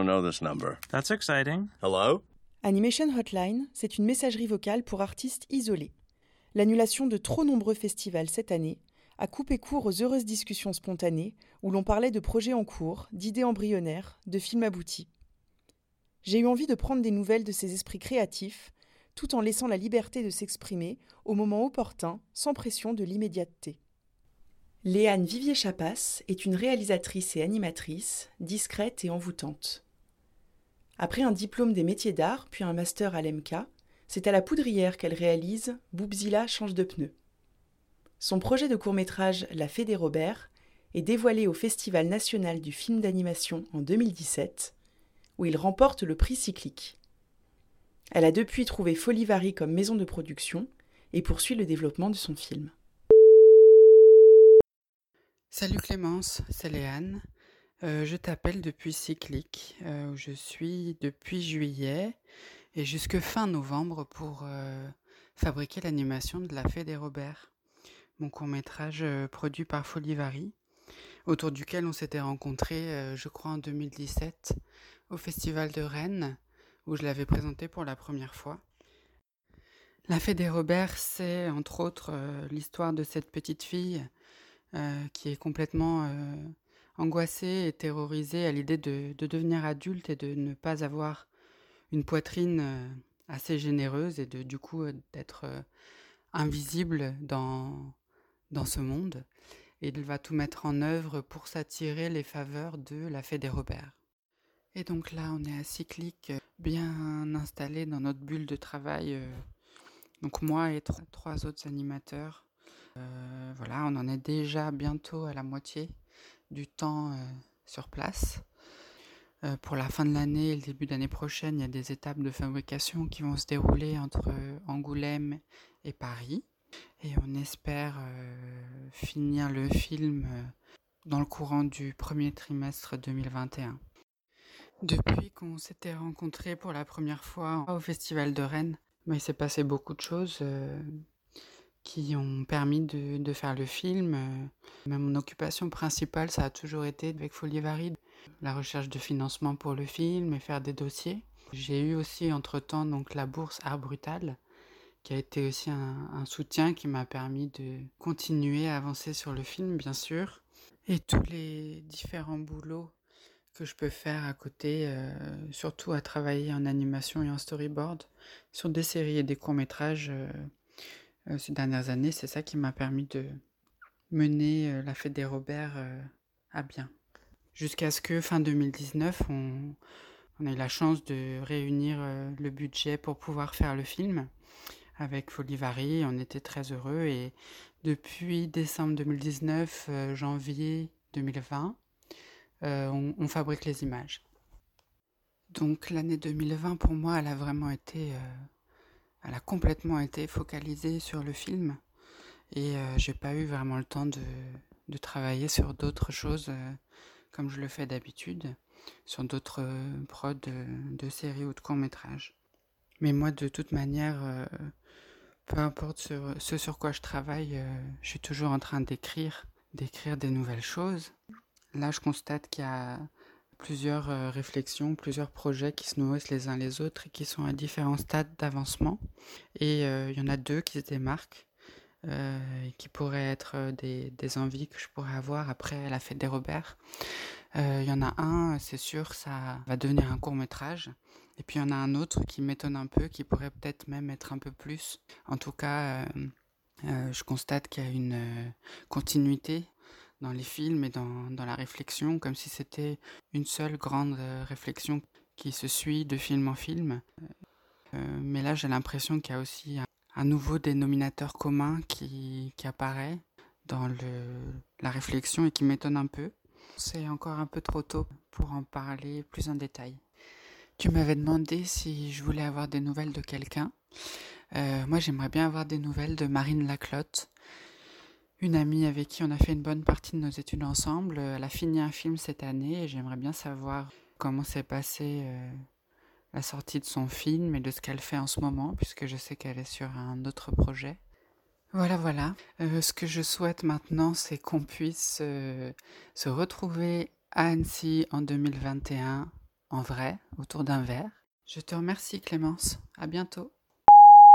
don't know this number. That's exciting. Hello? Animation Hotline, c'est une messagerie vocale pour artistes isolés. L'annulation de trop nombreux festivals cette année a coupé court aux heureuses discussions spontanées où l'on parlait de projets en cours, d'idées embryonnaires, de films aboutis. J'ai eu envie de prendre des nouvelles de ces esprits créatifs, tout en laissant la liberté de s'exprimer au moment opportun, sans pression de l'immédiateté. Léane Vivier-Chapas est une réalisatrice et animatrice, discrète et envoûtante. Après un diplôme des métiers d'art, puis un master à l'EMK, c'est à la poudrière qu'elle réalise Boubzilla change de pneus. Son projet de court-métrage La Fée des Robert est dévoilé au Festival national du film d'animation en 2017, où il remporte le prix cyclique. Elle a depuis trouvé Folivary comme maison de production et poursuit le développement de son film. Salut Clémence, c'est Léane. Euh, je t'appelle depuis Cyclique, euh, où je suis depuis juillet et jusque fin novembre pour euh, fabriquer l'animation de La Fée des Robert, mon court-métrage produit par Folivary, autour duquel on s'était rencontrés, je crois, en 2017, au Festival de Rennes, où je l'avais présenté pour la première fois. La Fée des Robert, c'est entre autres l'histoire de cette petite fille qui est complètement angoissée et terrorisée à l'idée de, devenir adulte et de ne pas avoir une poitrine euh, assez généreuse et de du coup euh, d'être euh, invisible dans, dans ce monde. Et il va tout mettre en œuvre pour s'attirer les faveurs de la fée des Robert. Et donc là, on est à Cyclique, bien installé dans notre bulle de travail. Donc moi et trois, autres animateurs. voilà, on en est déjà bientôt à la moitié du temps euh, sur place. Euh, pour la fin de l'année et le début d'année prochaine, il y a des étapes de fabrication qui vont se dérouler entre euh, Angoulême et Paris. Et on espère finir le film dans le courant du premier trimestre 2021. Depuis qu'on s'était rencontrés pour la première fois au Festival de Rennes, bah, il s'est passé beaucoup de choses qui ont permis de, faire le film. Mais mon occupation principale, ça a toujours été avec Folivary, la recherche de financement pour le film et faire des dossiers. J'ai eu aussi entre-temps donc la bourse Art Brutal, qui a été aussi un, soutien qui m'a permis de continuer à avancer sur le film, bien sûr. Et tous les différents boulots que je peux faire à côté, euh, surtout à travailler en animation et en storyboard, sur des séries et des courts-métrages. Euh, euh, ces dernières années, c'est ça qui m'a permis de mener euh, la fête des Robert euh, à bien. Jusqu'à ce que fin 2019, on, on a eu la chance de réunir le budget pour pouvoir faire le film avec Folivary. On était très heureux et depuis décembre 2019, janvier 2020, on, on, fabrique les images. Donc l'année 2020 pour moi, elle a vraiment été elle a complètement été focalisée sur le film et euh, j'ai pas eu vraiment le temps de, travailler sur d'autres choses euh, comme je le fais d'habitude, sur d'autres euh, prods de, séries ou de courts-métrages. Mais moi, de toute manière, peu importe ce, sur quoi je travaille, je suis toujours en train d'écrire, d'écrire des nouvelles choses. Là, je constate qu'il y a plusieurs euh, réflexions, plusieurs projets qui se nourrissent les uns les autres et qui sont à différents stades d'avancement. Et euh, il y en a deux qui se démarquent, euh, et qui pourraient être des, des, envies que je pourrais avoir après la fête des Robert. Il y en a un, c'est sûr, ça va devenir un court métrage. Et puis il y en a un autre qui m'étonne un peu, qui pourrait peut-être même être un peu plus. En tout cas, je constate qu'il y a une continuité dans les films et dans, dans la réflexion, comme si c'était une seule grande euh, réflexion qui se suit de film en film. Euh, mais là, j'ai l'impression qu'il y a aussi un, nouveau dénominateur commun qui, qui apparaît dans le, la réflexion et qui m'étonne un peu. C'est encore un peu trop tôt pour en parler plus en détail. Tu m'avais demandé si je voulais avoir des nouvelles de quelqu'un. Euh, moi, j'aimerais bien avoir des nouvelles de Marine Laclotte, une amie avec qui on a fait une bonne partie de nos études ensemble. Elle a fini un film cette année et j'aimerais bien savoir comment s'est passée euh, la sortie de son film et de ce qu'elle fait en ce moment, puisque je sais qu'elle est sur un autre projet. Voilà, voilà. Euh, ce que je souhaite maintenant, c'est qu'on puisse euh, se retrouver à Annecy en 2021 en vrai, autour d'un verre. Je te remercie Clémence. À bientôt.